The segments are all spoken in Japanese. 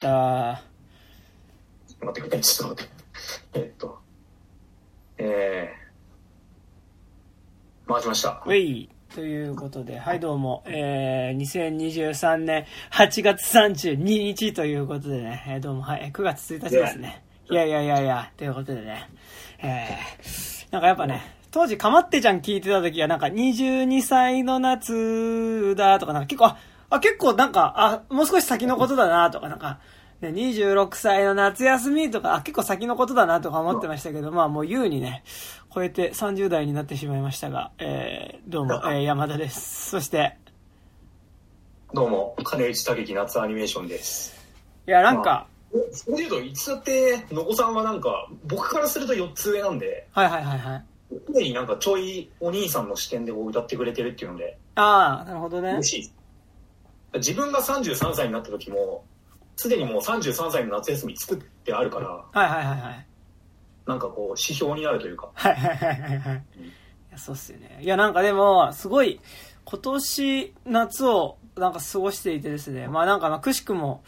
た。待ってくれ、ちょっと待って。えっと、えー、回しました。ウェイということで、はいどうも、えー、2023年8月32日ということでね、えーどうも、はい、9月1日ですね。いやいやいやいや、ということでね、えー、なんかやっぱね、当時かまってちゃん聞いてた時はなんか22歳の夏だとかなんか結構、あ、あ結構なんか、あ、もう少し先のことだなとかなんか、ね、26歳の夏休みとか、あ、結構先のことだなとか思ってましたけど、まあもう優にね、超えて30代になってしまいましたが、えー、どうも、えー、山田です。そして、どうも、金内武樹夏アニメーションです。いや、なんか、えそれで言うと、いつだって、野子さんはなんか、僕からすると4つ上なんで、はいはいはいはい。常になんかちょいお兄さんの視点でこう歌ってくれてるっていうので、ああ、なるほどね嬉。しいです。自分が33歳になった時も、すでにもう33歳の夏休み作ってあるから、はいはいはいはい。なんかこう、指標になるというか、はいはいはいはいはい。いや、そうっすよね。いや、なんかでも、すごい、今年、夏を、なんか過ごしていてですね。まあなんか、まあ、くしくも、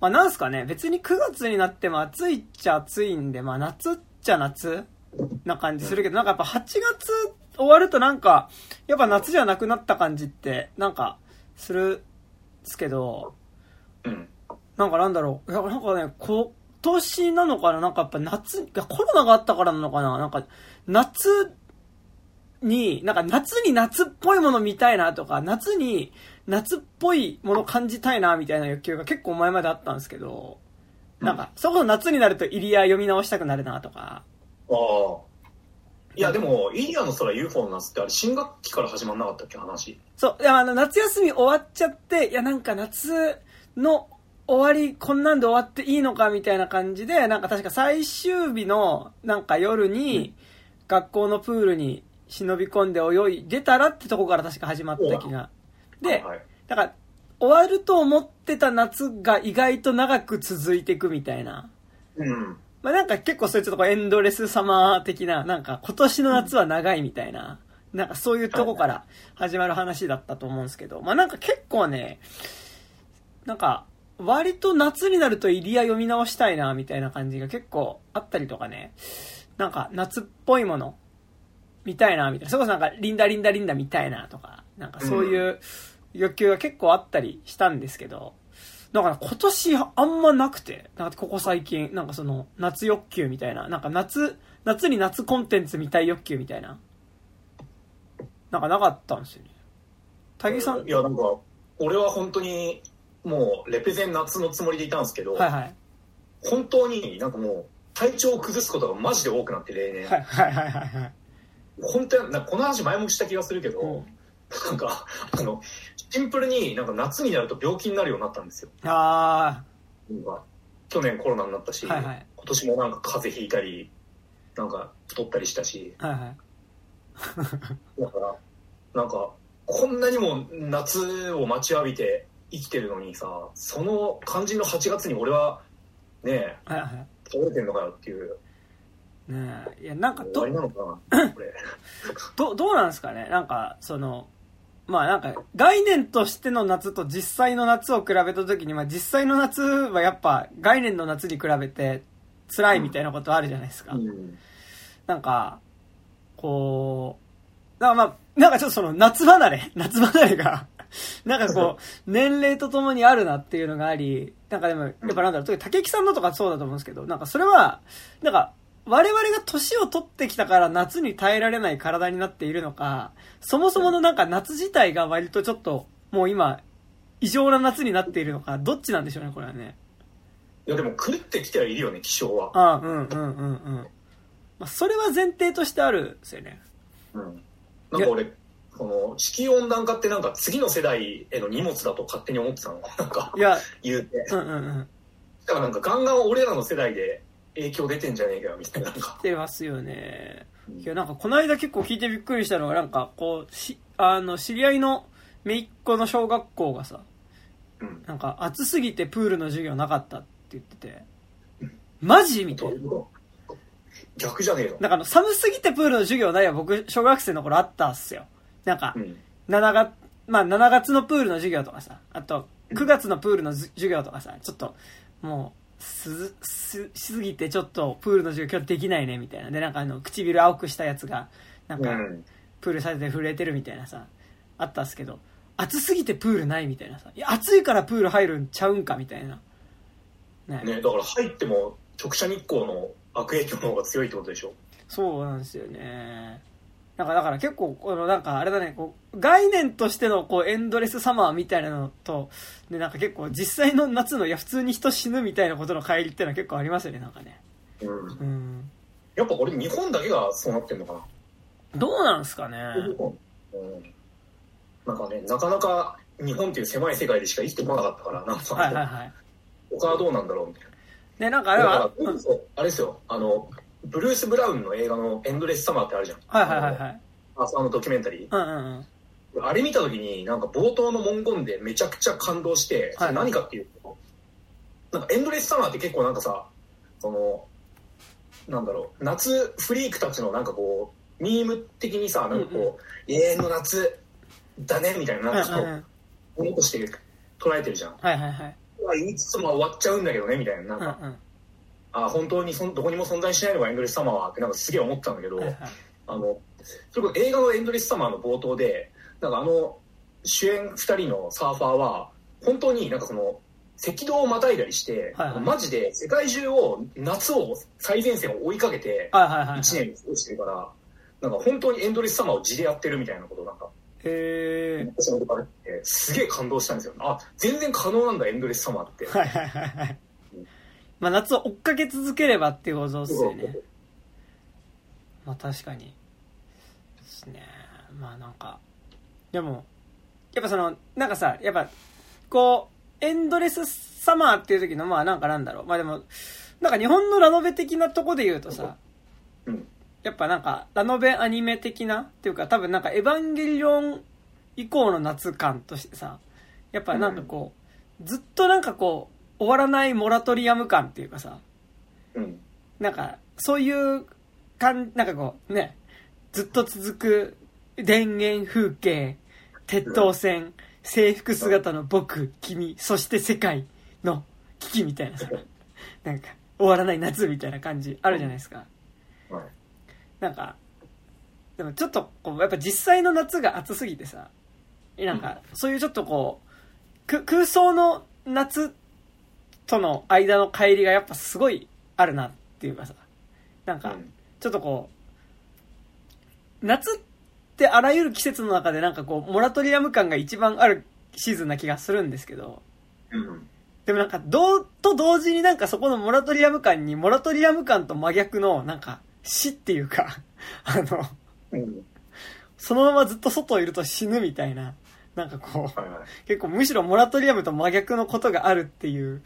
まあなんすかね、別に9月になっても暑いっちゃ暑いんで、まあ夏っちゃ夏な感じするけど、なんかやっぱ8月終わるとなんか、やっぱ夏じゃなくなった感じって、なんか、するんすけど、うん。なんかなんだろう。なんかね、今年なのかな？なんかやっぱ夏、いやコロナがあったからなのかな？なんか、夏に、なんか夏に夏っぽいもの見たいなとか、夏に夏っぽいもの感じたいなみたいな欲求が結構前まであったんですけど、なんか、そこそ夏になるとイリア読み直したくなるなとか。いや、でも、イリアの空 UFO の夏ってあれ、新学期から始まんなかったっけ、話。そう、いや、あの、夏休み終わっちゃって、いや、なんか夏の終わり、こんなんで終わっていいのかみたいな感じで、なんか確か最終日の、なんか夜に、学校のプールに忍び込んで泳いでたらってとこから確か始まった気が。で、はい、だから、終わると思ってた夏が意外と長く続いていくみたいな。うん。まあなんか結構そういうちょっとこうエンドレスサマー的な、なんか今年の夏は長いみたいな、なんかそういうとこから始まる話だったと思うんですけど、まあなんか結構ね、なんか割と夏になるとイリア読み直したいなみたいな感じが結構あったりとかね、なんか夏っぽいもの見たいなみたいな、それこそなんかリンダリンダリンダ見たいなとか、なんかそういう欲求が結構あったりしたんですけど、だから今年あんまなくて、なんかここ最近、なんかその夏欲求みたいな、なんか夏、夏に夏コンテンツ見たい欲求みたいな、なんかなかったんですよね。高木さん、いや、なんか、俺は本当に、もう、レペゼン夏のつもりでいたんですけど、はいはい。本当になんかもう、体調を崩すことがマジで多くなって、例年。はいはいはいはいはい。本当に、この話前もした気がするけど、うんなんか、あの、シンプルになんか夏になると病気になるようになったんですよ。あなんか去年コロナになったし、はいはい今年もなんか風邪ひいたり、なんか太ったりしたし、ー、はいはい。だから、なんか、こんなにも夏を待ちわびて生きてるのにさ、その肝心の8月に俺は、ねはいはい。え、倒れてんのかよっていう、ねえ、いや、なんかど。ど、どうなんですかね？なんか、その、まあなんか、概念としての夏と実際の夏を比べたときに、まあ実際の夏はやっぱ概念の夏に比べて辛いみたいなことあるじゃないですか。うんなんか、こう、だからまあ、なんかちょっとその夏離れ 夏離れが、なんかこう、年齢とともにあるなっていうのがあり、なんかでも、やっぱなんだろう、竹木さんのとかそうだと思うんですけど、なんかそれは、なんか、我々が年を取ってきたから夏に耐えられない体になっているのか、そもそものなんか夏自体が割とちょっと、もう今、異常な夏になっているのか、どっちなんでしょうね、これはね。いやでも狂ってきてはいるよね、気象は。ああ、うんうんうんうん。まあ、それは前提としてあるんですよね。うん。なんか俺、その、地球温暖化ってなんか次の世代への荷物だと勝手に思ってたの。なんかい、や、言うて。うんうんうん。だからなんかガンガン俺らの世代で影響出てんじゃねえかよ、みたいな。なんか。てますよね。いや、なんかこの間結構聞いてびっくりしたのが、なんかこう、し、あの、知り合いの姪っ子の小学校がさ、うん。なんか暑すぎてプールの授業なかったって言ってて、マジ？みたいうな。逆じゃねえの？なんかあの、寒すぎてプールの授業ないわ、僕、小学生の頃あったっすよ。なんかう、ん。7月、まあ7月のプールの授業とかさ、あと、9月のプールのず授業とかさ、ちょっと、もう、す、す、しすぎてちょっとプールの授業今日できないね、みたいな。で、なんかあの、唇青くしたやつが、なんか、うん。プールサイズで震えてるみたいなさ、あったんすけど、暑すぎてプールないみたいなさ、いや、暑いからプール入るんちゃうんかみたいな。ね。ね、だから入っても直射日光の悪影響の方が強いってことでしょ？そうなんですよね。なんか、だから結構、この、なんかあれだね、こう、概念としての、こう、エンドレスサマーみたいなのと、で、なんか結構、実際の夏の、いや、普通に人死ぬみたいなことの乖離っていうのは結構ありますよね、なんかね。うん。うん。やっぱこれ日本だけがそうなってんのかな。どうなんすかね。うん。なんかね、なかなか日本っていう狭い世界でしか生きてこなかったから、なんか、はいはいはい。他はどうなんだろうみたいな。ね、なんかあれだは、あれですよ、あの、ブルース・ブラウンの映画のエンドレス・サマーってあるじゃん。はいはいはいはい。あのドキュメンタリー。うんうんうん。あれ見た時になんか冒頭の文言でめちゃくちゃ感動して、はい何かっていうと、なんかエンドレスサマーって結構なんかさ、その、なんだろう、夏フリークたちのなんかこう、ミーム的にさ、なんかこう、永遠の夏だねみたいな、なんかちょっうんうんと、ものとして捉えてるじゃん。はいはいはい。言いつつも終わっちゃうんだけどね、みたいな。なんか、うんうん。あ、本当にそんどこにも存在しないのがエンドレスサマーはってなんかすげえ思ったんだけど、はいはい。あの、それこそ映画のエンドレスサマーの冒頭で、なんかあの、主演二人のサーファーは、本当になんかその、赤道をまたいだりして、はいはいマジで世界中を、夏を、最前線を追いかけて、はいはいはい。一年過ごしてるから、なんか本当にエンドレスサマーを地でやってるみたいなことをなんか、へえ。すげえ感動したんですよ。あ、全然可能なんだ、エンドレスサマーって。はいはいはいはい。まあ夏を追っかけ続ければっていうことですよね。まあ確かに。ですね。まあなんか、でも、やっぱその、なんかさ、やっぱ、こう、エンドレスサマーっていう時の、まあなんかなんだろう。まあでも、なんか日本のラノベ的なとこで言うとさ、うん。やっぱなんか、ラノベアニメ的なっていうか、多分なんか、エヴァンゲリオン以降の夏感としてさ、やっぱなんかこう、ずっとなんかこう、終わらないモラトリアム感っていうかさ、うん。なんか、そういう感、なんかこう、ね、ずっと続く田園風景、鉄塔線、制服姿の僕、君、そして世界の危機みたいなさ、なんか、終わらない夏みたいな感じあるじゃないですか。はい。なんか、でもちょっとこう、やっぱ実際の夏が暑すぎてさ、なんか、そういうちょっとこう、く空想の夏との間の乖離がやっぱすごいあるなっていうかさ、なんか、うんちょっとこう、夏ってあらゆる季節の中でなんかこう、モラトリアム感が一番あるシーズンな気がするんですけど、うん。でもなんか、どうと同時になんかそこのモラトリアム感に、モラトリアム感と真逆の、なんか、死っていうか、あの、うん。そのままずっと外いると死ぬみたいな、なんかこう、はいはい。結構むしろモラトリアムと真逆のことがあるっていう、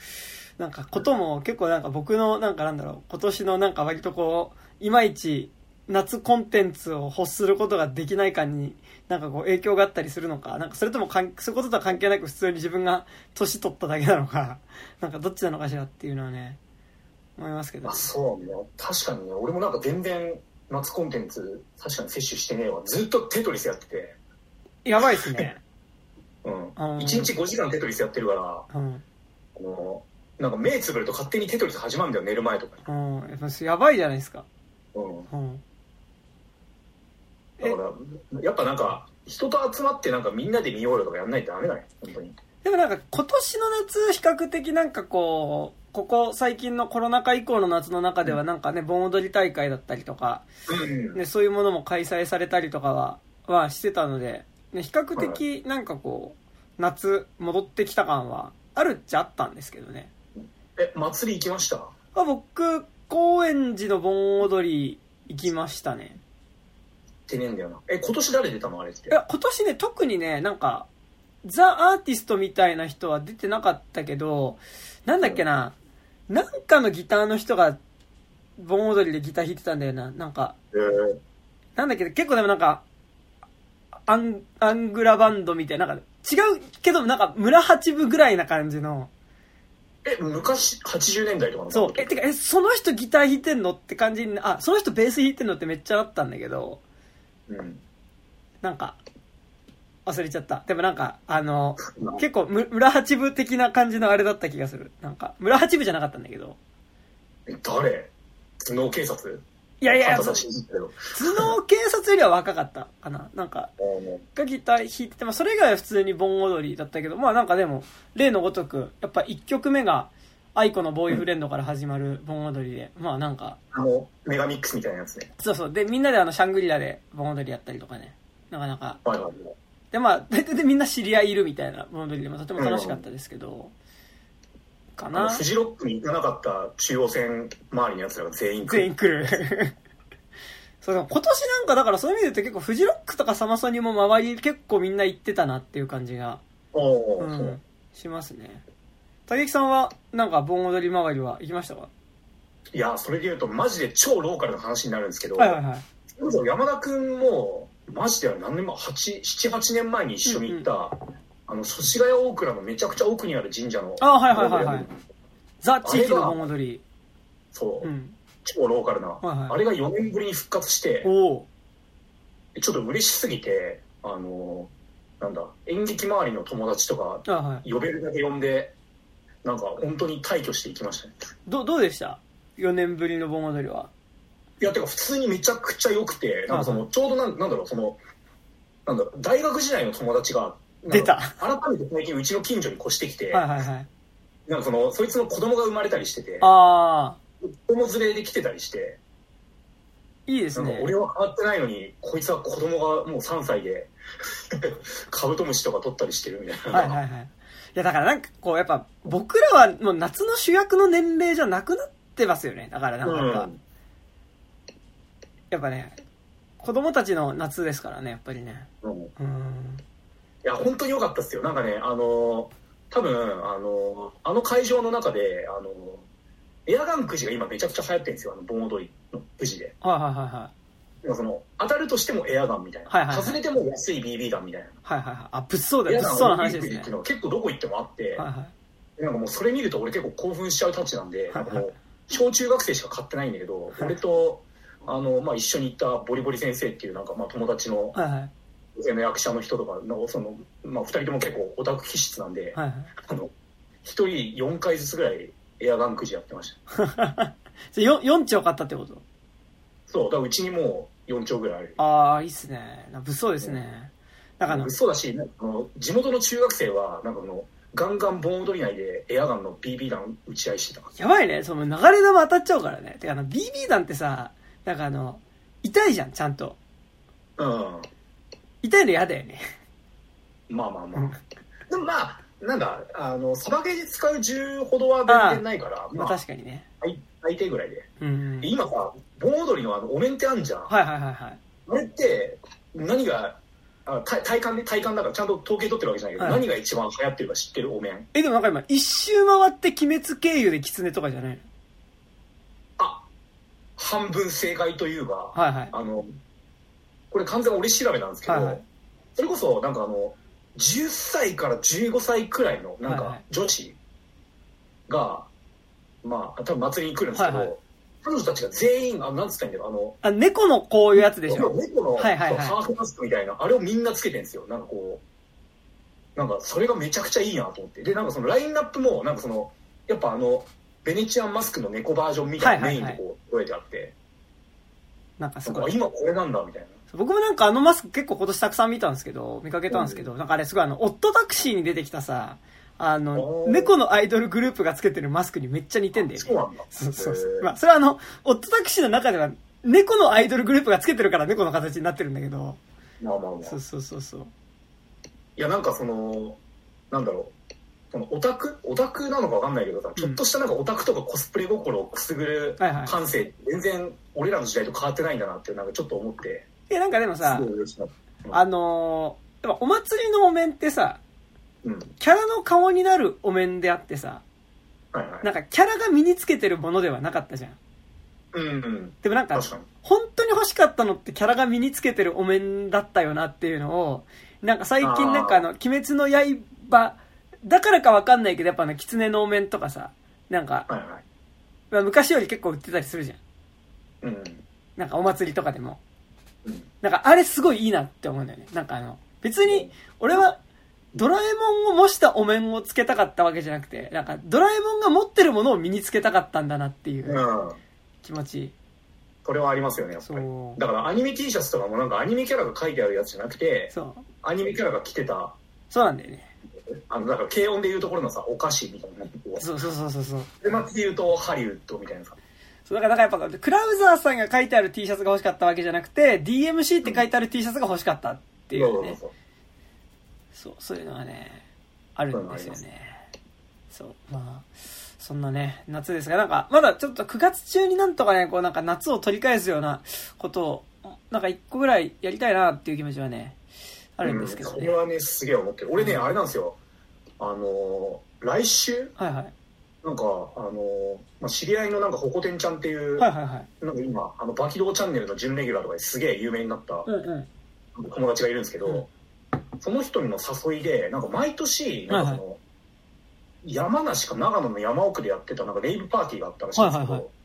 なんかことも結構なんか僕のなんかなんだろう、今年のなんか割とこう、いまいち夏コンテンツを欲することができない感になんかこう影響があったりするのか、なんかそれともかんそういうこととは関係なく普通に自分が年取っただけなのか、なんかどっちなのかしらっていうのはね、思いますけどあ、。そうね。確かにね、俺もなんか全然夏コンテンツ、確かに摂取してねえわ。ずっとテトリスやってて、やばいっすね。うん。うん1日5時間テトリスやってるから、うん。あの、なんか目つぶると勝手にテトリス始まるんだよ、寝る前とかに。うん。やばいじゃないですか。うん。うん。だから、やっぱなんか、人と集まってなんかみんなで見ようよとかやんないとダメだね、本当に。でもなんか今年の夏比較的なんかこう、ここ最近のコロナ禍以降の夏の中ではなんかね、盆踊り大会だったりとか、うん。ね、そういうものも開催されたりとかは、はしてたので、ね、比較的なんかこう、夏戻ってきた感はあるっちゃあったんですけどね。え、祭り行きました？あ僕、高円寺の盆踊り行きましたね。ってねえんだよな。え、今年誰出たの？あれって。いや、今年ね、特にね、なんか、ザ・アーティストみたいな人は出てなかったけど、なんだっけな、なんかのギターの人が、盆踊りでギター弾いてたんだよな。なんか、えーなんだっけ結構でもなんか、アン、アングラバンドみたいな、なんか、違うけど、なんか、村八部ぐらいな感じの、え、昔、80年代とかの？そう、え、てか、え、その人ギター弾いてんのって感じに、あ、その人ベース弾いてんのってめっちゃあったんだけど、うん。なんか、忘れちゃった。でもなんか、あの、結構む、村八部的な感じのあれだった気がする。なんか、村八部じゃなかったんだけど。え誰？頭脳警察？いやいや、頭脳警察よりは若かったかな。なんか、がギター弾いてて、まあそれ以外は普通に盆踊りだったけど、まあなんかでも、例のごとく、やっぱ1曲目が、愛子のボーイフレンドから始まる盆踊りで、まあなんか、あの、メガミックスみたいなやつね。そうそう。で、みんなであの、シャングリラで盆踊りやったりとかね。なかなか。はいはいはい。で、まあ、大体でみんな知り合いいるみたいな盆踊りで、まあとても楽しかったですけど、かな。フジロックに行かなかった中央線周りのやつらが全員来る全員来る。そう、でも今年なんかだからそういう意味で言うと結構フジロックとかサマソニも周り結構みんな行ってたなっていう感じが、ううん、しますね。竹木さんはなんか盆踊り周りは行きましたか？いや、それで言うと、マジで超ローカルな話になるんですけど、はいはいはい。山田くんも、マジで何年前、8、7、8年前に一緒に行った、あの、祖師ヶ谷大倉のめちゃくちゃ奥にある神社の、あはいはいはいはいザ・地域の盆踊り。そう、うん。超ローカルな、はいはいあれが4年ぶりに復活して、おおちょっと嬉しすぎて、あの、なんだ、演劇周りの友達とか。呼べるだけ呼んで、なんか本当に退去していきましたね。ど、どうでした ?4 年ぶりの盆踊りは。いや、てか普通にめちゃくちゃ良くて、なんかそはの、ちょうどなんなんだろう、その、なんだろう、大学時代の友達が、出たか改めて最近うちの近所に越してきて、はいはいはい。なんかその、そいつの子供が生まれたりしてて、ああ、子供連れで来てたりして、いいですね。俺は変わってないのに、こいつは子供がもう3歳で、カブトムシとか取ったりしてるみたいな。はいはいはい。いやだからなんかこうやっぱ僕らはもう夏の主役の年齢じゃなくなってますよね。だからなんかやっぱ、うんやっぱね、子供たちの夏ですからね、やっぱりね。うんうん。いや、本当に良かったですよ。なんかね、あの、多分、あの、あの会場の中で、あの、エアガンくじが今めちゃくちゃ流行ってるんですよ。あの、盆踊りのくじで。はいはいはいはい。その、当たるとしてもエアガンみたいな。はいはいはい外れても安い BB 弾みたいな。はいはいはい。あ、物騒だよ。物騒な話ですねのくじっていう。のは結構どこ行ってもあって、はいはい。なんかもうそれ見ると俺結構興奮しちゃうたちなんで、はいなんかもう、小中学生しか買ってないんだけど、俺と、あの、まあ、一緒に行ったボリボリ先生っていうなんか、まあ、友達のはいはい。の役者の人とか、なんかその、まあ、二人とも結構オタク気質なんで、はいはい。あの、一人4回ずつぐらいエアガンくじやってました。じゃあ 4, 4丁買ったってこと？そう、だからうちにもう4丁ぐらいある。ああ、いいっすね。な物騒ですね。なんかあの、そうだし、あの地元の中学生は、なんかあの、ガンガン盆踊り内でエアガンの BB 弾打ち合いしてた。やばいね。その流れ弾当たっちゃうからね。てかあの、BB 弾ってさ、なんかあの、痛いじゃん、ちゃんと。うん。痛いの嫌だよね。まあまあまあ。うんでもまあ、なんだ、あの、サバゲーで使う銃ほどは全然ないから、まあまあ、確かにね。最最低ぐらいで。うん。今さ、盆踊りのあの、お面ってあんじゃん。はいはいはいはい。あれって、何が、あ体体感で体感だからちゃんと統計取ってるわけじゃないけど、はい何が一番流行ってるか知ってるお面？え、でもなんか今、一周回って鬼滅経由で狐とかじゃないの？あ半分正解というか、はいはい。あのこれ完全俺調べなんですけど、はいはい。それこそなんかあの10歳から15歳くらいのなんかはいはい。女子が、まあ多分祭りに来るんですけど、はいはい。彼女たちが全員あなんつったんだろうあのあ、猫のこういうやつでしょ？猫の、はいはいはい。ハーフマスクみたいなあれをみんなつけてるんですよ。なんかこうなんかそれがめちゃくちゃいいなと思って。でなんかそのラインナップもなんかそのやっぱあのベネチアンマスクの猫バージョンみたいなはいはいはい。メインでこう覚えてあって、なんかすなんかごい。今これなんだみたいな僕もなんかあのマスク結構今年たくさん見たんですけど、見かけたんですけど、なんかあれすごいあの、オットタクシーに出てきたさ、あの猫のアイドルグループがつけてるマスクにめっちゃ似てんだよね。そうなんだ。そうそうそう。まあ、それはあの、オットタクシーの中では、猫のアイドルグループがつけてるから猫の形になってるんだけど、まあまあまあ。そうそうそうそう。いやなんかそのなんだろう。そのオタクオタクなのかわかんないけどさ、ちょっとしたなんかオタクとかコスプレ心をくすぐるはいはい。感性、全然俺らの時代と変わってないんだなってなんかちょっと思ってえ、なんかでもすさあのーお祭りのお面ってさ、うん。キャラの顔になるお面であってさ、はいはい。なんかキャラが身につけてるものではなかったじゃん。うんうん。でもなんか本当に欲しかったのってキャラが身につけてるお面だったよなっていうのを、なんか最近なんかあの、鬼滅の刃、だからかわかんないけど、やっぱあの、狐のお面とかさ、なんか、はいはい。まあ昔より結構売ってたりするじゃん。うん。なんかお祭りとかでも。うんなんかあれすごいいいなって思うんだよね。なんかあの、別に、俺は、ドラえもんを模したお面をつけたかったわけじゃなくて、なんか、ドラえもんが持ってるものを身につけたかったんだなっていううん。気持ち。それはありますよね、やっぱり。だからアニメ T シャツとかもなんかアニメキャラが書いてあるやつじゃなくて、そう。アニメキャラが着てた、そうなんだよね。あの、だから軽音でいうところのさ、お菓子みたいな。そうそうそうそうそう。で、街で言うとハリウッドみたいなさ。そうだから、だからやっぱ、クラウザーさんが書いてある T シャツが欲しかったわけじゃなくて、DMC って書いてある T シャツが欲しかったっていうね。そうそういうのがね、あるんですよね。そう、まあ、そんなね、夏ですが、なんか、まだちょっと9月中になんとかね、こうなんか夏を取り返すようなことを、なんか一個ぐらいやりたいなっていう気持ちはね、あるんですけどね。うんそれはね、すげえ思ってる。俺ね、あれなんですよ。あのー、来週？はいはい。なんか、あのー、まあ、知り合いのなんか、ホコテンちゃんっていう、はいはいはい。なんか今、あの、バキドーチャンネルの準レギュラーとかですげえ有名になったうんうん。友達がいるんですけど、その人の誘いで、なんか毎年、なんかその、山梨か長野の山奥でやってたなんかレイブパーティーがあったらしいんですけど、はいはいはい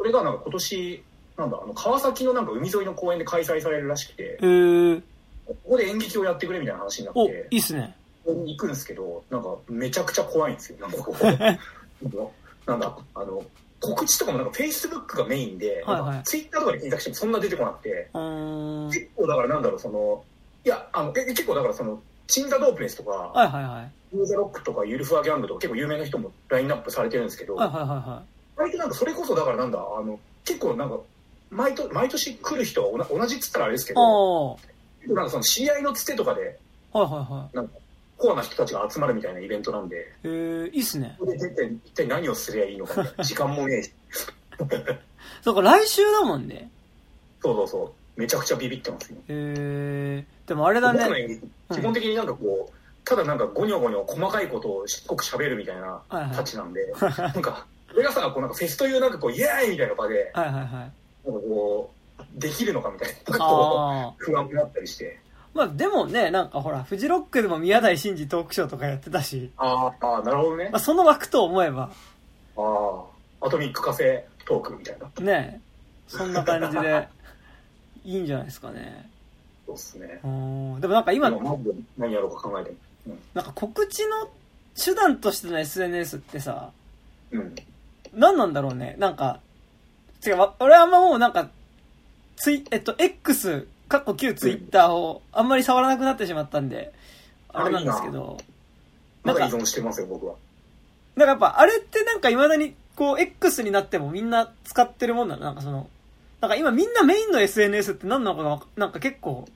それがなんか今年、なんだ、あの、川崎のなんか海沿いの公園で開催されるらしくてえ、ー、ここで演劇をやってくれみたいな話になっお、てい、いっすね。ここに行くんですけど、なんかめちゃくちゃ怖いんですよ。なんかこう、なんかなんだ、あの、告知とかもなんか Facebook がメインで、はいはいなんか Twitter とかで検索してもそんな出てこなくて。結構だからなんだろう、その、いや、あの、え結構だからその、チンザ・ドープネスとか、はいはいはい。ユーザロックとかユルフアギャングとか結構有名な人もラインナップされてるんですけど、はいはいはいは割となんかそれこそだからなんだ、あの、結構なんか、毎年毎年来る人はおな同じっつったらあれですけい。ど。なんかその知り合いのつてとかで、はいはいはい。コアな人たちが集まるみたいなイベントなんで、えー、いいっすね。ここで出て一体何をすりゃいいのか 時間もねえし、そうか、来週だもんね。そうそうそう、めちゃくちゃビビってますよ。えー、でもあれだね。基本的になんかこう、ただなんかゴニョゴニョ細かいことをしっこく喋るみたいなはいはいたちなんで、なんか、俺がさ、こうなんかフェスというなんかこう、イエーイみたいな場で、はいはいはい。なんかこう、できるのかみたいな、なんかこああう、。不安になったりして。まあでもね、なんかほら、フジロックでも宮台真司トークショーとかやってたし、あーあー、なるほどねまあ。その枠と思えば、ああ、アトミックカフェトークみたいな。ね、そんな感じで、いいんじゃないですかね。そうっすね。うんでもなんか今、今、何やろうか考えても。なんか告知の手段としての SNS ってさ、うん。うん。何なんだろうね。なんか、違う、わ俺はあんまもうなんか、ツイ、えっと、X、かっこ旧ツイッターをあんまり触らなくなってしまったんで、あれなんですけど、なんかまだ依存してますよ、僕は。だからやっぱあれってなんか未だにこう X になってもみんな使ってるもんなの？なんかその、なんか今みんなメインの SNS って何なのかなんか結構、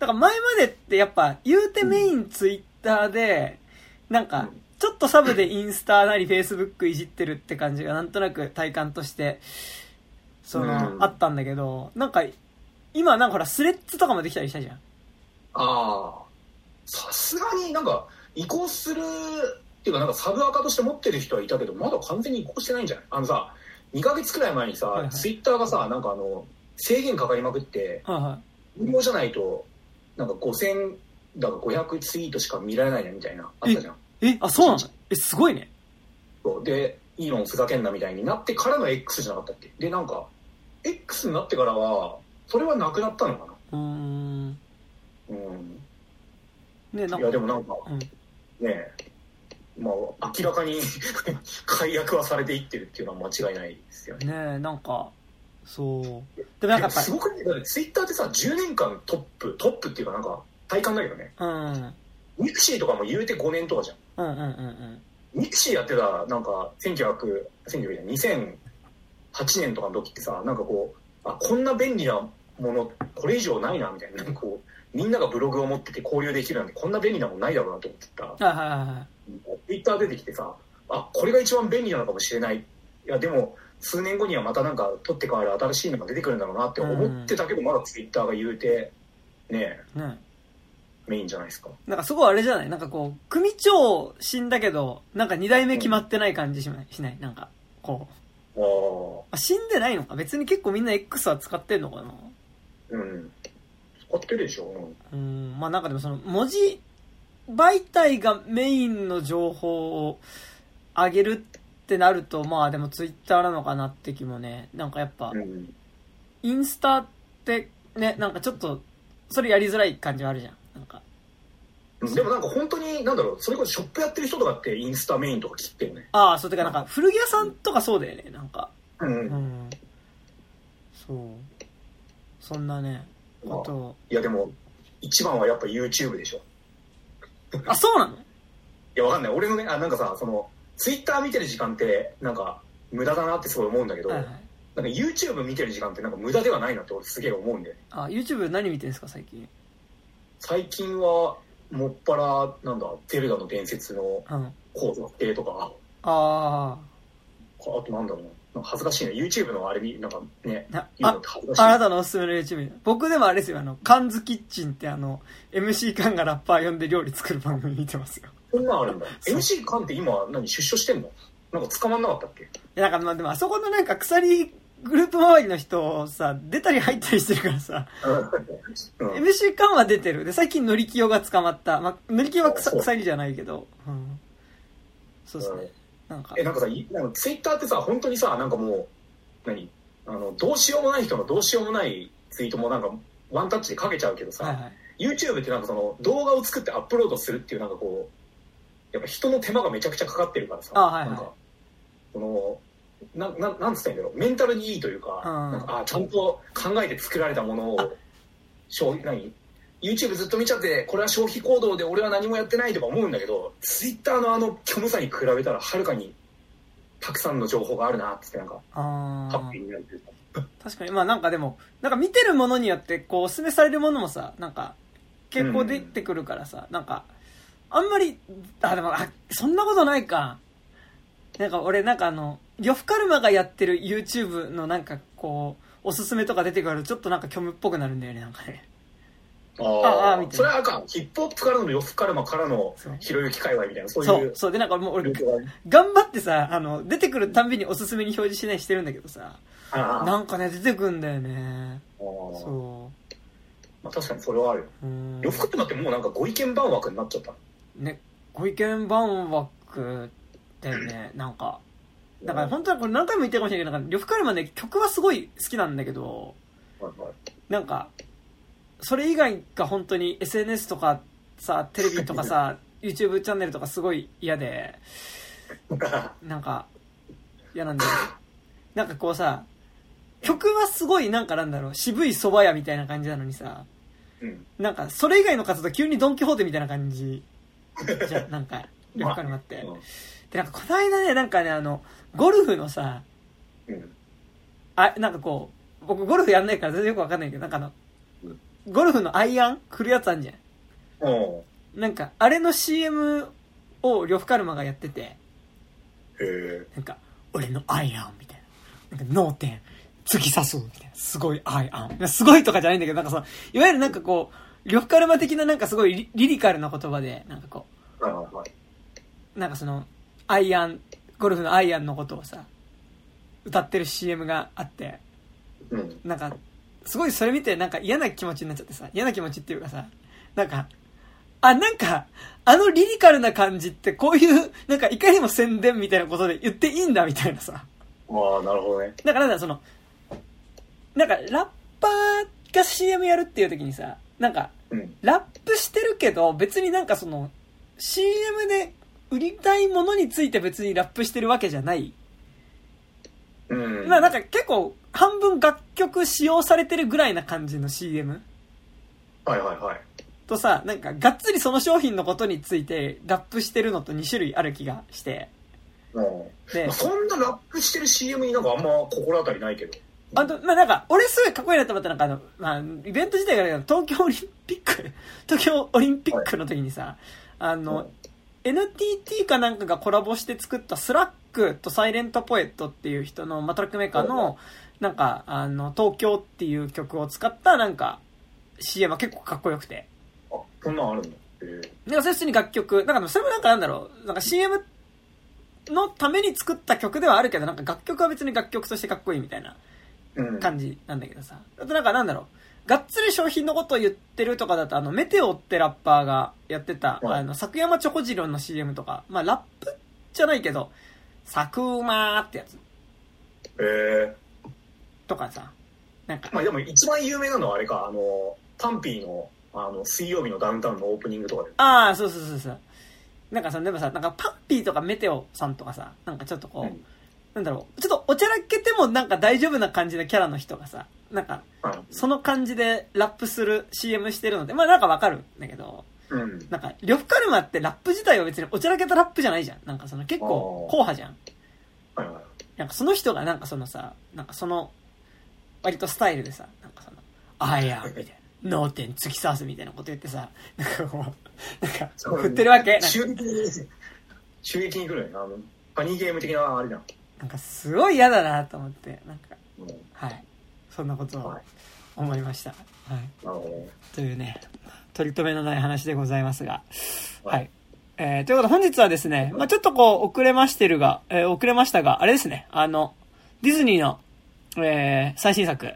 だから前までってやっぱ言うてメインツイッターで、なんかちょっとサブでインスタなりフェイスブックいじってるって感じがなんとなく体感として、その、うん。あったんだけど、なんか今なんかほらスレッズとかもできたりしたじゃん。ああ、さすがになんか移行するっていうかなんかサブアカとして持ってる人はいたけど、まだ完全に移行してないんじゃない？あのさ、2ヶ月くらい前にさ、はいはいツイッターがさ、なんかあの、制限かかりまくって、はいは無料じゃないと、なんか5000だか500ツイートしか見られないねみたいな、あったじゃん。い。え、あ、そうなの？え、すごいね。そうで、イーロンふざけんなみたいになってからの X じゃなかったっけ？で、なんか、X になってからは、それはなくなったのかうーん。なうん。ね、なんいや、か、でもなんか、うんねえ、まあ、明らかに 解約はされていってるっていうのは間違いないですよね。ねえ、なんか、そう。でもなんかやっぱすごくね、ツイッターってさ、10年間トップ、トップっていうかなんか、体感だけどね。うん。うんミクシーとかも言うて5年とかじゃん。うんうんうん。ミクシーやってた、なんか、1900、1900 2008年とかの時ってさ、なんかこう、あ、こんな便利なもの、これ以上ないな、みたいな。こう、みんながブログを持ってて交流できるなんて、こんな便利なもんないだろうなと思ってた。はいはいはいはい。ツイッター出てきてさ、あ、これが一番便利なのかもしれない。いや、でも、数年後にはまたなんか、取って代わる新しいのが出てくるんだろうなって思ってたけど、まだツイッターが言うて、ねえ、ねメインじゃないですか。なんかすごいあれじゃない？なんかこう、組長死んだけど、なんか二代目決まってない感じしないしない？なんか、こう。あ死んでないのか？別に結構みんな X は使ってんのかな？うん。使ってるでしょ。うんうん。まあなんかでもその、文字媒体がメインの情報を上げるってなると、まあでもツイッターなのかなって気もね、なんかやっぱ、うん。インスタってね、なんかちょっと、それやりづらい感じはあるじゃん。なんか、うんでもなんか本当に、なんだろう、それこそショップやってる人とかってインスタメインとか切ってるね。ああ、そう、てかなんか古着屋さんとかそうだよね、なんか。うん。うん。そう。そんなね、ことを。いやでも、一番はやっぱ YouTube でしょ。あ、そうなの？いや、わかんない。俺のね、あ、なんかさ、その、ツイッター見てる時間って、なんか、無駄だなってすごい思うんだけど、はいはい。なんか YouTube 見てる時間ってなんか無駄ではないなって俺すげえ思うんだよね。あ、YouTube 何見てんですか、最近？最近は、もっぱら、なんだ、ゼルダの伝説のうん。構造系とか、ああとなんだろうな。なんか恥ずかしいね。YouTube のあれに、なんかね、あ。な言うのあって恥ずかしい。あなたのおすすめの YouTube 僕でもあれですよあのカンズキッチンってあの MC カンがラッパー呼んで料理作る番組見てますよそんなんあるんだ。そう MC カンって今、何、出所してんの？なんか捕まんなかったっけ？いやなんかまあでもあそこのなんか鎖グループ周りの人さ出たり入ったりしてるからさ、うん。MC カンは出てる。で最近乗り気が捕まった、まあ、乗り気は鎖じゃないけど、うん、そうですね。なんか。え、なんかさ、いなんかツイッターってさ、本当にさ、なんかもう、何？あの、どうしようもない人のどうしようもないツイートもなんか、ワンタッチでかけちゃうけどさ、はいはい。YouTube ってなんかその、動画を作ってアップロードするっていうなんかこう、やっぱ人の手間がめちゃくちゃかかってるからさ、あはいはい。なんか、その、な、ななんつったんだろう、メンタルにいいというか、うん。なんか、あ、ちゃんと考えて作られたものを、消費、何？YouTube ずっと見ちゃって、これは消費行動で俺は何もやってないとか思うんだけど、Twitter のあの虚無さに比べたらはるかにたくさんの情報があるなってなんか、あハッピーーになるというか。確かに。まあなんかでもなんか見てるものによってこうおすすめされるものもさなんか結構出てくるからさ、なんかあんまりあでもあそんなことないか。なんか俺なんかあの呂布カルマがやってる YouTube のなんかこうおすすめとか出てくるとちょっとなんか虚無っぽくなるんだよねなんかねあああみたいなそれはあかん。ヒップホップからの呂布カルマからのそうひろゆき界隈みたいな、そうそいううそうでなんかもう俺。頑張ってさあの出てくるたんびにおすすめに表示しないしてるんだけどさああなんかね出てくんだよねああそまあ、確かにそれはあるよ。ううん呂布カルマってもうなんかご意見番枠になっちゃった。ね、ご意見番枠だよね、なんか。だから本当はこれ何回も言ってるかもしれないけど、なんか、呂布カルマね、曲はすごい好きなんだけど、なんか、それ以外が本当に SNS とかさ、テレビとかさ、YouTube チャンネルとかすごい嫌で、なんか、嫌なんだよ。なんかこうさ、曲はすごいなんかなんだろう、渋い蕎麦屋みたいな感じなのにさ、うん。なんか、それ以外の活動急にドンキホーテみたいな感じじゃん、なんか、呂布カルマって。で、なんかこの間ね、なんかね、あの、ゴルフのさ、うん。あ、なんかこう、僕ゴルフやんないから全然よくわかんないけど、なんかあの、ゴルフのアイアン？振るやつあんじゃうん。ん。なんか、あれの CM を呂布カルマがやってて、へえ。なんか、俺のアイアンみたいな。なんか、脳天、突き刺すみたいな。すごいアイアン。すごいとかじゃないんだけど、なんかその、いわゆるなんかこう、呂布カルマ的ななんかすごいリリリカルな言葉で、なんかこ。う、なんかその、アイアン、ゴルフのアイアンのことをさ、歌ってる CM があって、うん。なんか、すごいそれ見てなんか嫌な気持ちになっちゃってさ、嫌な気持ちっていうかさ、なんか、あ、なんか、あのリリカルな感じってこういう、なんかいかにも宣伝みたいなことで言っていいんだみたいなさ。まあ、なるほどね。だからなんだ、その、なんかラッパーが CM やるっていう時にさ、なんか、うん。ラップしてるけど、別になんかその、CM で売りたいものについて別にラップしてるわけじゃない。うん。まあなんか結構半分楽曲使用されてるぐらいな感じの CM はいはいはい。とさ、なんかがっつりその商品のことについてラップしてるのと2種類ある気がして。うん。でまあ、、そんなラップしてる CM になんかあんま心当たりないけど。あと、まあなんか、俺すごいかっこいいなと思ったなんかあの、まあ、イベント自体が東京オリンピック、東京オリンピックの時にさ、あの、NTT かなんかがコラボして作ったスラックとサイレントポエットっていう人の、まあ、トラックメーカーの、なんか、あの、東京っていう曲を使ったなんか、CM は結構かっこよくて。あ、そんなんあるんだ。へえ。なんかそれ普通に楽曲、なんかそれもなんかなんだろう、なんか CM のために作った曲ではあるけど、なんか楽曲は別に楽曲としてかっこいいみたいなうん。感じなんだけどさ。あとなんかなんだろう、がっつり商品のことを言ってるとかだと、あの、メテオってラッパーがやってた、はい。あの、作山チョコジロの CM とか、まあラップじゃないけど、サクーマーってやつ。へえ。とかさ、なんか、まあでも一番有名なのはあれか、あの、パンピーの、あの、水曜日のダウンタウンのオープニングとかで。ああ、そうそうそうそう。なんかさ、でもさ、なんかパッピーとかメテオさんとかさ、なんかちょっとこう、うん。なんだろう、ちょっとおちゃらけてもなんか大丈夫な感じのキャラの人がさ、なんか、はいその感じでラップする CM してるので、まあなんかわかるんだけど、うん。なんか、呂布カルマってラップ自体は別におちゃらけたラップじゃないじゃん。なんかその結構硬派じゃん。なんかその人がなんかそのさ、なんかその、割とスタイルでさ、なんかその、あや、みたいな、脳天突き刺すみたいなこと言ってさ、なんかこう、なんか、振ってるわけ。襲撃に、襲撃に来るよね。あの、パニーゲーム的なあれじゃん。なんかすごい嫌だなと思って、なんか、うんはい。そんなことをはい思いました。はい。というね、取り留めのない話でございますが。は。はいえー、ということで本日はですね、まあちょっとこう、遅れましてるが、えー遅れましたが、あれですね、あの、ディズニーの、えー、最新作、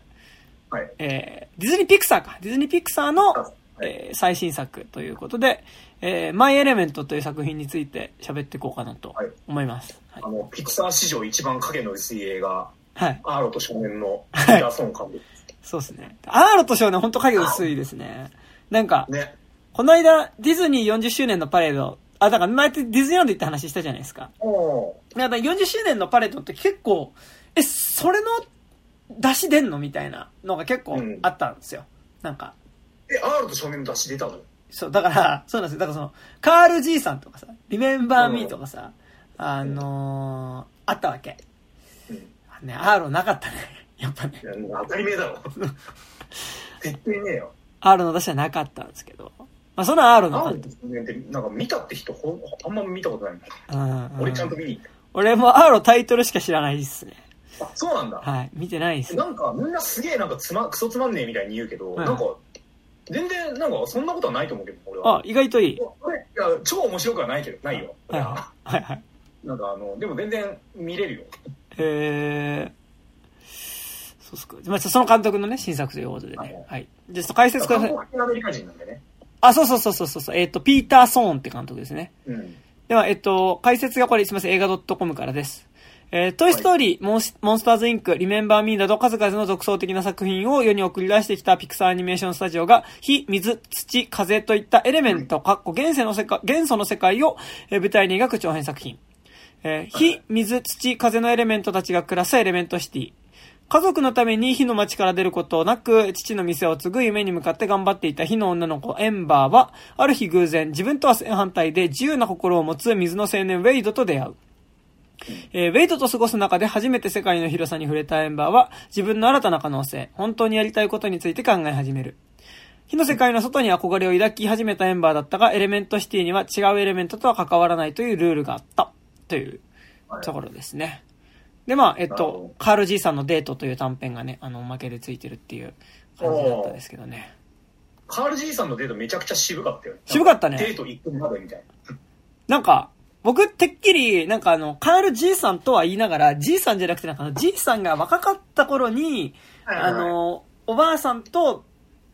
はい。えー、ディズニーピクサーか。ディズニーピクサーの、はいえー最新作ということで、えー、マイ・エレメントという作品について喋っていこうかなとはい思います。はい。あの、ピクサー史上一番影の薄い映画、はい。アーロと少年のピーターソン監督。そうですね。アーロと少年ほんと影薄いですね。なんか、ね。この間、ディズニー40周年のパレード、あ、だから前ディズニーランド行った話したじゃないですか。おーだから40周年のパレードって結構、え、それの出し出んのみたいなのが結構あったんですよ。なんか、え、アーロと少年の出し出たの？そう、だから、そうなんですよ。だからその、カール G さんとかさ、リメンバーミーとかさ、あのー、あったわけ。うん。ね、アーロなかったね。やっぱねい。や、当たり前だろ。絶対ねえよ。アーロの出しはなかったんですけど。まあ、そのアーロアのーロと少年って、なんか見たって人ほん、あんま見たことないもん。うんうん俺ちゃんと見に行っ俺もアーロタイトルしか知らないですね。た。あ、そうなんだ。はい。見てないです。なんか、みんなすげえなんかつま、クソつまんねえみたいに言うけど、はいなんか、全然、なんか、そんなことはないと思うけど、俺は。あ、意外といい。俺、いや、超面白くはないけど、ないよ。はいはいはい。なんかあの、でも全然見れるよ。へー。そうっすか。まあ、その監督のね、新作ということではいね。はい。じゃあちょっと解説ください。アメリカ人なんでね。あ、そうそうそうそうそう。えっ、と、ピーター・ソーンって監督ですね。うん。では、えっと、解説がこれ、すみません、映画 .com からです。えートイ・ストーリー、モンス、モンスターズ・インク、リメンバー・ミーなど数々の独創的な作品を世に送り出してきたピクサーアニメーションスタジオが、火、水、土、風といったエレメント、かっこ元素の世界を、えー舞台に描く長編作品。えー火、水、土、風のエレメントたちが暮らすエレメントシティ。家族のために火の街から出ることなく、父の店を継ぐ夢に向かって頑張っていた火の女の子、エンバーは、ある日偶然、自分とは正反対で自由な心を持つ水の青年ウェイドと出会う。えーウェイドと過ごす中で初めて世界の広さに触れたエンバーは、自分の新たな可能性、本当にやりたいことについて考え始める。火の世界の外に憧れを抱き始めたエンバーだったが、エレメントシティには違うエレメントとは関わらないというルールがあった。というはいところですね。で、まあ、えっと、カール G さんのデートという短編がね、あの、おまけでついてるっていう感じだったんですけどね。カール G さんのデートめちゃくちゃ渋かったよね。渋かったねデート行くまでみたいな。なんか、僕、てっきり、なんかあの、カール G さんとは言いながら、G さんじゃなくて、なんかあの G さんが若かった頃に、あの、おばあさんと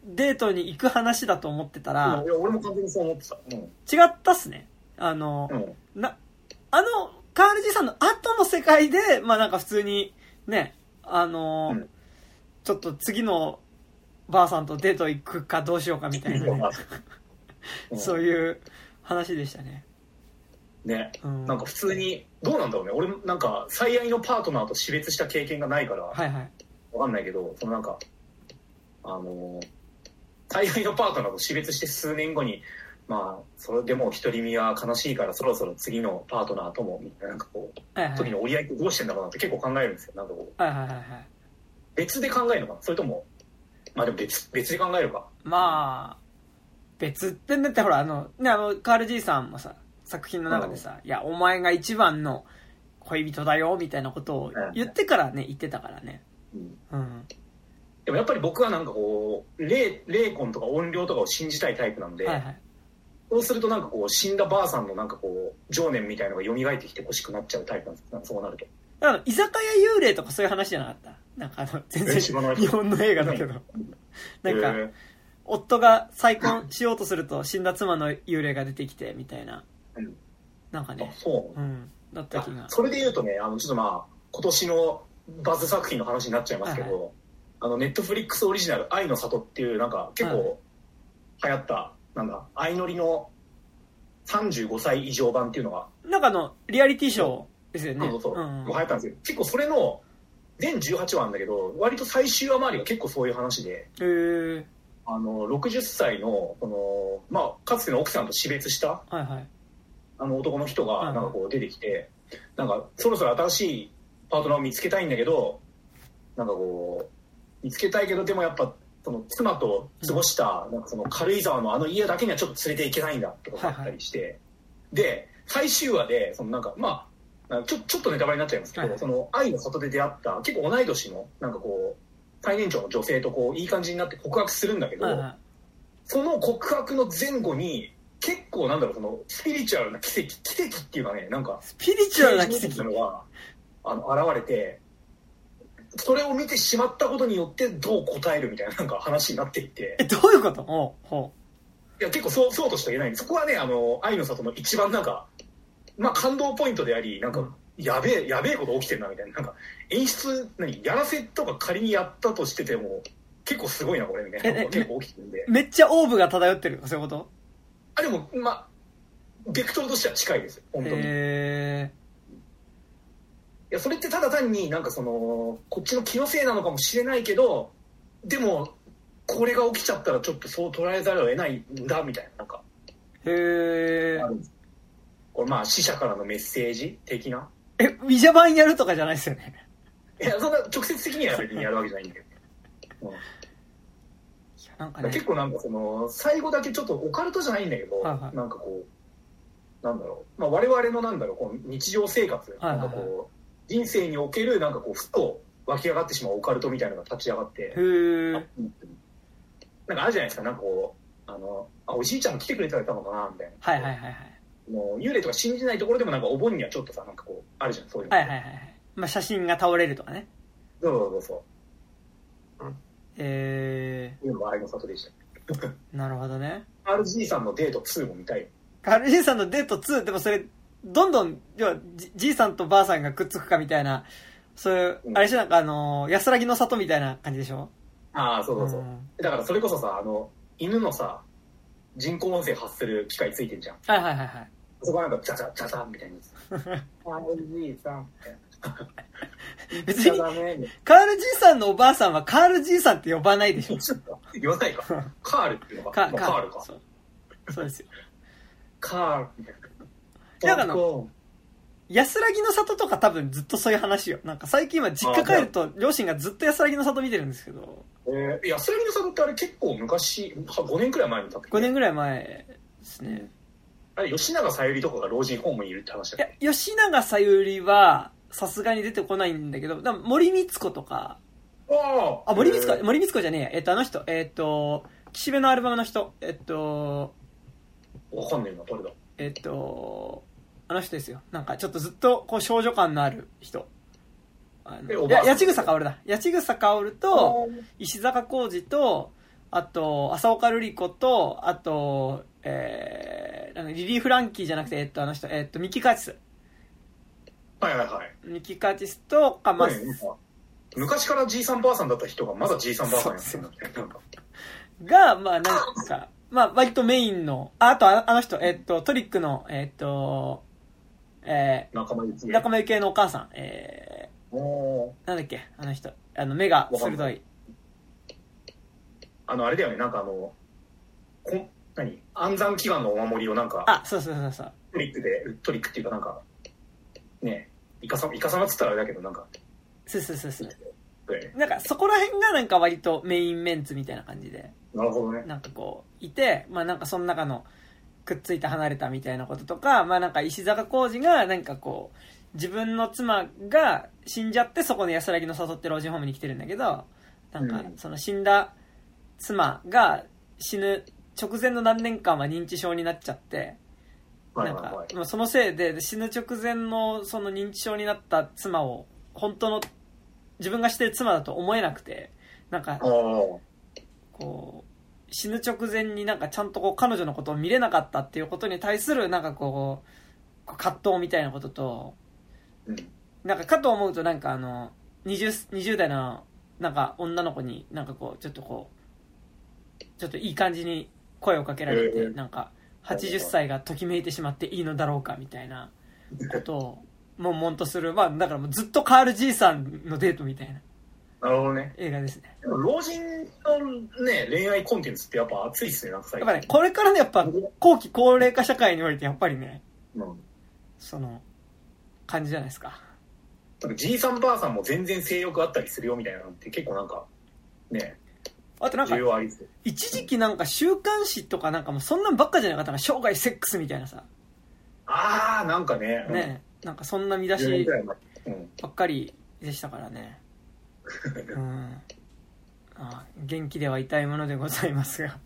デートに行く話だと思ってたらい、や俺も完全にそう思ってた。うん。違ったっすね。あの、うん。な、あの、カール G さんの後の世界で、まあなんか普通に、ね、あの、うんちょっと次のばあさんとデート行くかどうしようかみたいなね、うんそういう話でしたね。ね。うんなんか普通に、どうなんだろうね。俺なんか最愛のパートナーと死別した経験がないから、はいはい。わかんないけど、そのなんか、あのー、最愛のパートナーと死別して数年後に、まあ、それでも独り身は悲しいからそろそろ次のパートナーとも、みたいな、なんかこう、はいはい。時の折り合いってどうしてんだろうなって結構考えるんですよ。なんかこう、はいはいはいはい。別で考えるのかな？それとも、まあでも別、別で考えるか。まあ、別ってねってほら、あの、ね、あの、カール G さんもさ、作品の中でさ、いや、お前が一番の恋人だよ、みたいなことを言ってからね、言ってたからね。うんうん。でもやっぱり僕はなんかこう、霊、霊魂とか音量とかを信じたいタイプなんで、はいはい。そうするとなんかこう、死んだばあさんのなんかこう、情念みたいのが蘇ってきて欲しくなっちゃうタイプなんですなんかそうなると。だから、居酒屋幽霊とかそういう話じゃなかった？なんかあの、全然日本の映画だけど。なんか、えー夫が再婚しようとすると死んだ妻の幽霊が出てきて、みたいな。うんあなんかね、そう。うん。だった気が。それで言うとね、あの、ちょっとまあ、今年のバズ作品の話になっちゃいますけど、はいあの、ネットフリックスオリジナル、愛の里っていう、なんか結構、流行った、なんだ、相乗りの35歳以上版っていうのが、なんかあの、リアリティショーですよね。そうそうそう、ん流行ったんですよ。結構それの、全18話あるんだけど、割と最終話周りが結構そういう話で、あの、60歳の、この、まあ、かつての奥さんと死別した、はいはい。あの男の人が、はいなんかこう出てきて、なんか、そろそろ新しいパートナーを見つけたいんだけど、なんかこう、見つけたいけど、でもやっぱ、その妻と過ごした、なんかその軽井沢のあの家だけにはちょっと連れて行けないんだとかあったりして、で、最終話で、そのなんか、まあ、ちょちょっとネタバレになっちゃいますけど、はいその愛の里で出会った、結構同い年の、なんかこう、最年長の女性とこう、いい感じになって告白するんだけど、はいはい。その告白の前後に、結構なんだろう、その、スピリチュアルな奇跡、奇跡っていうかね、なんか、スピリチュアルな奇っていう跡。のが、あの、現れて、それを見てしまったことによってどう答えるみたいななんか話になっていてえ、、どういうこと？ほうほいや、結構そう、そうとしか言えないんで、そこはね、あの、愛の里の一番なんか、まあ感動ポイントであり、なんか、うんやべえ、やべえこと起きてるな、みたいな。なんか、演出、何、やらせとか仮にやったとしてても、結構すごいな、これ、みたいなええのが結構起きてるんでう。。めっちゃオーブが漂ってる？そういうこと？あ、でも、まあ、ベクトルとしては近いですよ、本当に。いへや、それってただ単になんかその、こっちの気のせいなのかもしれないけど、でも、これが起きちゃったらちょっとそう捉えざるを得ないんだ、みたいな、なんか、ー。へー。あるんですこれまあ、死者からのメッセージ的な。え、ウィジャ版やるとかじゃないですよね。いや、そんな直接的には別にやるわけじゃないんだけど。うんなんかね結。構なんかその最後だけちょっとオカルトじゃないんだけど、はいはいなんかこうなんだろう、まあ、我々のなんだろうこの日常生活、はいはいはいなんかこう人生におけるなんかこうふと湧き上がってしまうオカルトみたいなのが立ち上がって。なんかあるじゃないですかなんかこうあのあおじいちゃん来てくれてたのかなみたいな、はいはいはいはい。もう幽霊とか信じないところでもなんかお盆にはちょっとさなんかこうあるじゃんそういうの、はいはいはいはい。まあ、写真が倒れるとかね。そうそうそうそうえいうのが愛の里でしたー、なるほどね。RG さんのデート2も見たいカルジーさんのデート2、でもそれ、どんどん、要は、じじいさんとばあさんがくっつくかみたいな、そういうう、んあれでしょ、なんかあのー、安らぎの里みたいな感じでしょ？ああそうそうそう、んだからそれこそさあの犬のさ人工音声発する機械ついてんじゃんはいはいはいはい。そこはなんか、ザザザザみたいな。あ おじいさん。別にカールじいさんのおばあさんはカールじいさんって呼ばないでしょ。な 言わないか。カールっていうのか。カまあカールか。そうそうですよ。カールみたいなんかあな。の安らぎの里とか多分ずっとそういう話よ。なんか最近は実家帰ると両親がずっと安らぎの里見てるんですけど、えー、安らぎの里ってあれ結構昔、は5年くらい前に建って5年ぐらい前ですね。あれ、吉永小百合とかが老人ホームにいるって話いやだっけ、吉永小百合はさすがに出てこないんだけど、森光子とか、ああ、森光子、えー森光子じゃねえや。えっと、あの人、えっと、岸辺のアルバムの人、えっと、わかんねえな、誰だ？えっと、あの人ですよ。なんかちょっとずっとこう少女感のある人。あえおばあさん八千草薫だ。八千草薫と、石坂浩二と、あと、浅岡瑠璃子と、あと、えー、あのリリー・フランキーじゃなくて、えっと、あの人、えっと、ミキ・カーチス。はいはいはい。ミキ・カーチスと、か、まあ、ねなんか昔からじいさんばあさんだった人がまだじいさんばあさんやってるんだって。なんかが、まあ、なんか、まあ、割とメインの、ああとあ、あの人、えっと、トリックの、えっと、えー、仲間由紀恵。仲間由紀恵のお母さん、えおー。ー、なんだっけ、あの人、あの、目が鋭い。あの、あれだよね、なんかあの、こん何？安産祈願のお守りをなんか、あ、そうそうそうそう。トリックで、トリックっていうかなんか、ねイカさイカ様っつったらあれだけど、なんか、そうそうそうそう。ね。なんか、そこら辺がなんか割とメインメンツみたいな感じで、なるほどね。なんかこう、いて、まあなんかその中の、くっついて離れたみたいなこととか、まあなんか石坂浩二がなんかこう、自分の妻が死んじゃってそこの安らぎの里って老人ホームに来てるんだけど、なんかうん。その死んだ妻が死ぬ直前の何年間は認知症になっちゃって、なんかそのせいで死ぬ直前のその認知症になった妻を本当の自分がしてる妻だと思えなくて、なんかこう、死ぬ直前になんかちゃんとこう彼女のことを見れなかったっていうことに対するなんかこう、葛藤みたいなことと、うん。なんかかと思うとなんかあの、20, 20代のなんか女の子になんかこう、ちょっとこう、ちょっといい感じに声をかけられて、えーなんか80歳がときめいてしまっていいのだろうかみたいなことを悶々とするまあだからもうずっとカールじいさんのデートみたいななるほどね。映画ですねでも老人のね、恋愛コンテンツってやっぱ熱いっすね、なんか最近。やっぱねこれからねやっぱ後期高齢化社会においてやっぱりねうん。その感じじゃないですか多分じいさんばあさんも全然性欲あったりするよみたいなのって結構なんか、ね、あとなんか需要あり。一時期なんか週刊誌とかなんかもうそんなんばっかじゃなかったな生涯セックスみたいなさあー、なんかね。うんねなんかそんな見出10年しくらい前うん。ばっかりでしたからねうん。あ元気ではいたいものでございますが。